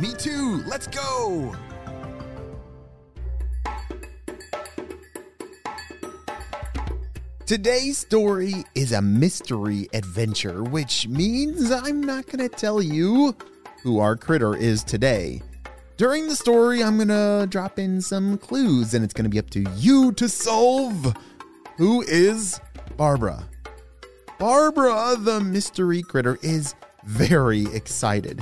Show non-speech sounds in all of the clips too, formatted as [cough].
Me too! Let's go! Today's story is a mystery adventure, which means I'm not going to tell you who our critter is today. During the story, I'm going to drop in some clues, and it's going to be up to you to solve who is Barbara. Barbara, the mystery critter, is very excited.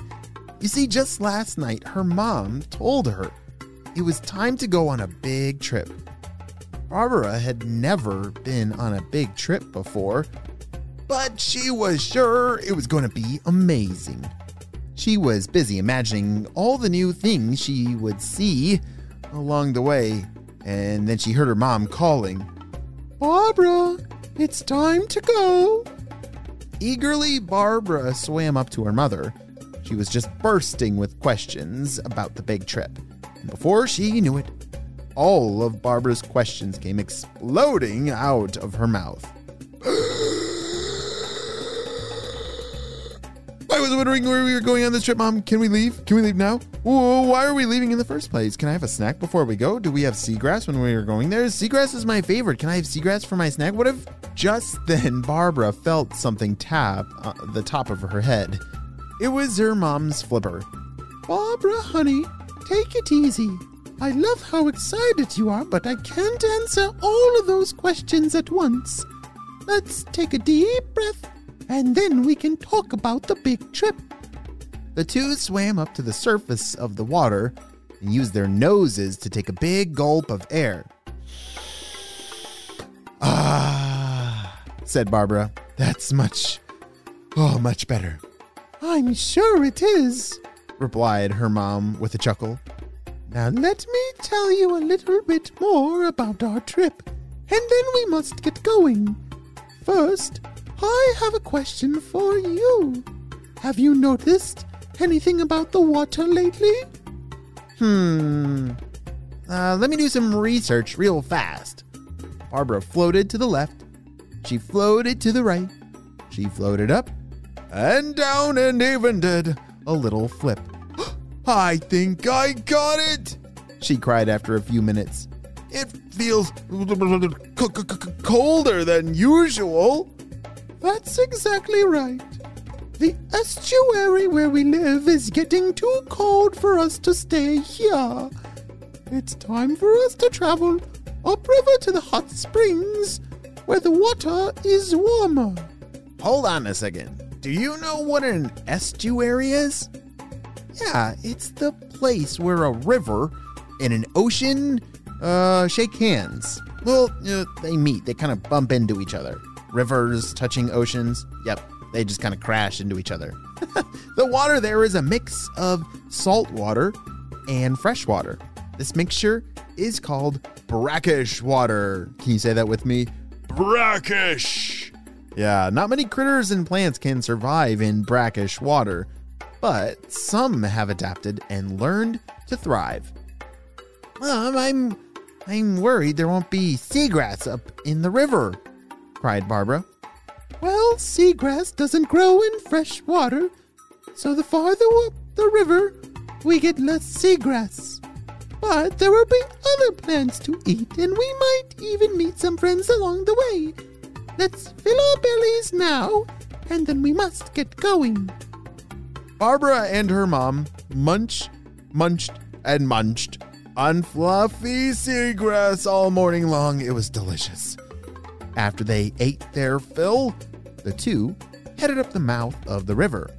You see, just last night, her mom told her it was time to go on a big trip. Barbara had never been on a big trip before, but she was sure it was going to be amazing. She was busy imagining all the new things she would see along the way, and then she heard her mom calling, Barbara, it's time to go. Eagerly, Barbara swam up to her mother. She was just bursting with questions about the big trip. And before she knew it, all of Barbara's questions came exploding out of her mouth. [gasps] I was wondering where we were going on this trip, Mom. Can we leave? Can we leave now? Why are we leaving in the first place? Can I have a snack before we go? Do we have seagrass when we were going there? Seagrass is my favorite. Can I have seagrass for my snack? What if just then Barbara felt something tap uh, the top of her head? It was her mom's flipper. Barbara, honey, take it easy. I love how excited you are, but I can't answer all of those questions at once. Let's take a deep breath, and then we can talk about the big trip. The two swam up to the surface of the water and used their noses to take a big gulp of air. Ah, said Barbara. That's much, oh, much better. I'm sure it is, replied her mom with a chuckle. Now let me tell you a little bit more about our trip, and then we must get going. First, I have a question for you. Have you noticed anything about the water lately? Hmm. Uh, let me do some research real fast. Barbara floated to the left. She floated to the right. She floated up and down and even did a little flip. [gasps] I think I got it, she cried after a few minutes. It feels colder than usual. That's exactly right. The estuary where we live is getting too cold for us to stay here. It's time for us to travel upriver to the hot springs where the water is warmer. Hold on a second. Do you know what an estuary is? Yeah, it's the place where a river and an ocean uh, shake hands. Well, uh, they meet, they kind of bump into each other. Rivers touching oceans. Yep, they just kind of crash into each other. [laughs] the water there is a mix of salt water and fresh water. This mixture is called brackish water. Can you say that with me? Brackish! Yeah, not many critters and plants can survive in brackish water, but some have adapted and learned to thrive. Um, I'm I'm worried there won't be seagrass up in the river, cried Barbara. Well, seagrass doesn't grow in fresh water, so the farther up the river, we get less seagrass. But there will be other plants to eat, and we might even meet some friends along the way. Let's fill our bellies now, and then we must get going. Barbara and her mom munched, munched, and munched on fluffy seagrass all morning long. It was delicious. After they ate their fill, the two headed up the mouth of the river.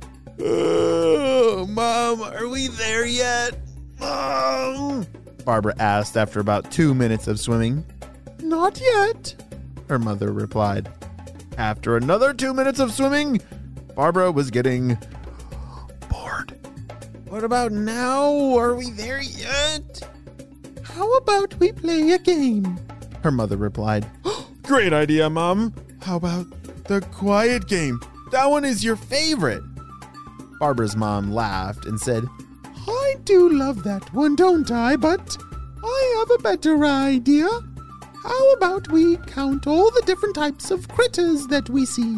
Oh, Mom, are we there yet? Mom? Barbara asked after about two minutes of swimming. Not yet, her mother replied. After another two minutes of swimming, Barbara was getting bored. What about now? Are we there yet? How about we play a game? Her mother replied. [gasps] Great idea, Mom. How about the quiet game? That one is your favorite. Barbara's mom laughed and said, I do love that one, don't I? But I have a better idea. How about we count all the different types of critters that we see?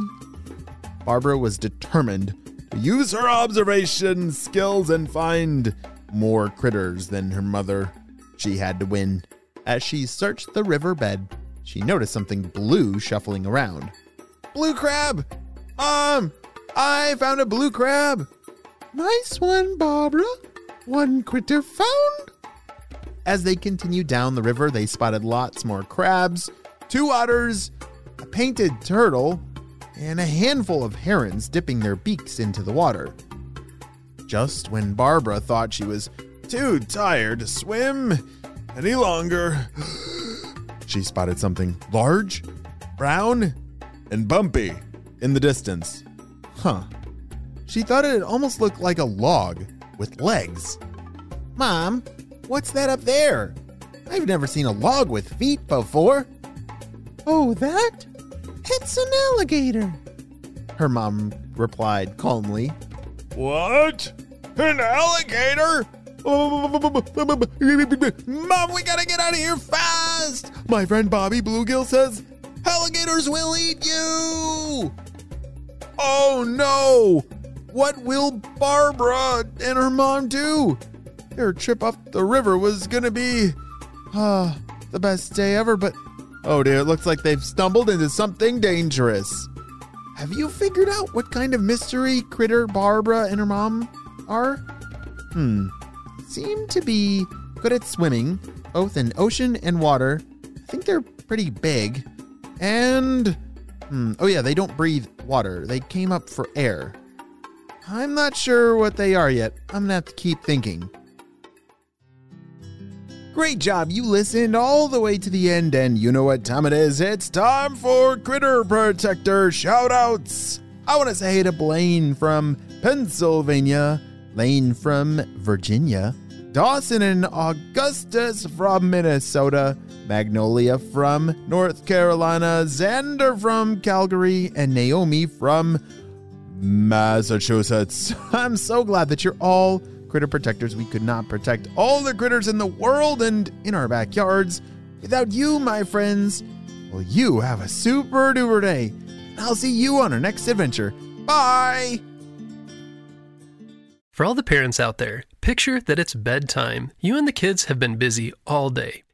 Barbara was determined to use her observation skills and find more critters than her mother. She had to win. As she searched the riverbed, she noticed something blue shuffling around. Blue crab! Um, I found a blue crab. Nice one, Barbara. One critter found. As they continued down the river, they spotted lots more crabs, two otters, a painted turtle, and a handful of herons dipping their beaks into the water. Just when Barbara thought she was too tired to swim any longer, [gasps] she spotted something large, brown, and bumpy in the distance. Huh. She thought it almost looked like a log with legs. Mom, what's that up there? I've never seen a log with feet before. Oh, that? It's an alligator. Her mom replied calmly. What? An alligator? Mom, we gotta get out of here fast! My friend Bobby Bluegill says alligators will eat you! Oh no! What will Barbara and her mom do? Their trip up the river was gonna be uh, the best day ever, but oh dear, it looks like they've stumbled into something dangerous. Have you figured out what kind of mystery critter Barbara and her mom are? Hmm. Seem to be good at swimming, both in ocean and water. I think they're pretty big. And hmm, oh yeah, they don't breathe water. They came up for air. I'm not sure what they are yet. I'm gonna have to keep thinking. Great job. You listened all the way to the end, and you know what time it is. It's time for Critter Protector shoutouts. I want to say hey to Blaine from Pennsylvania, Lane from Virginia, Dawson and Augustus from Minnesota, Magnolia from North Carolina, Xander from Calgary, and Naomi from Massachusetts. [laughs] I'm so glad that you're all critter protectors. We could not protect all the critters in the world and in our backyards without you, my friends. Well, you have a super duper day. and I'll see you on our next adventure. Bye! For all the parents out there, picture that it's bedtime. You and the kids have been busy all day.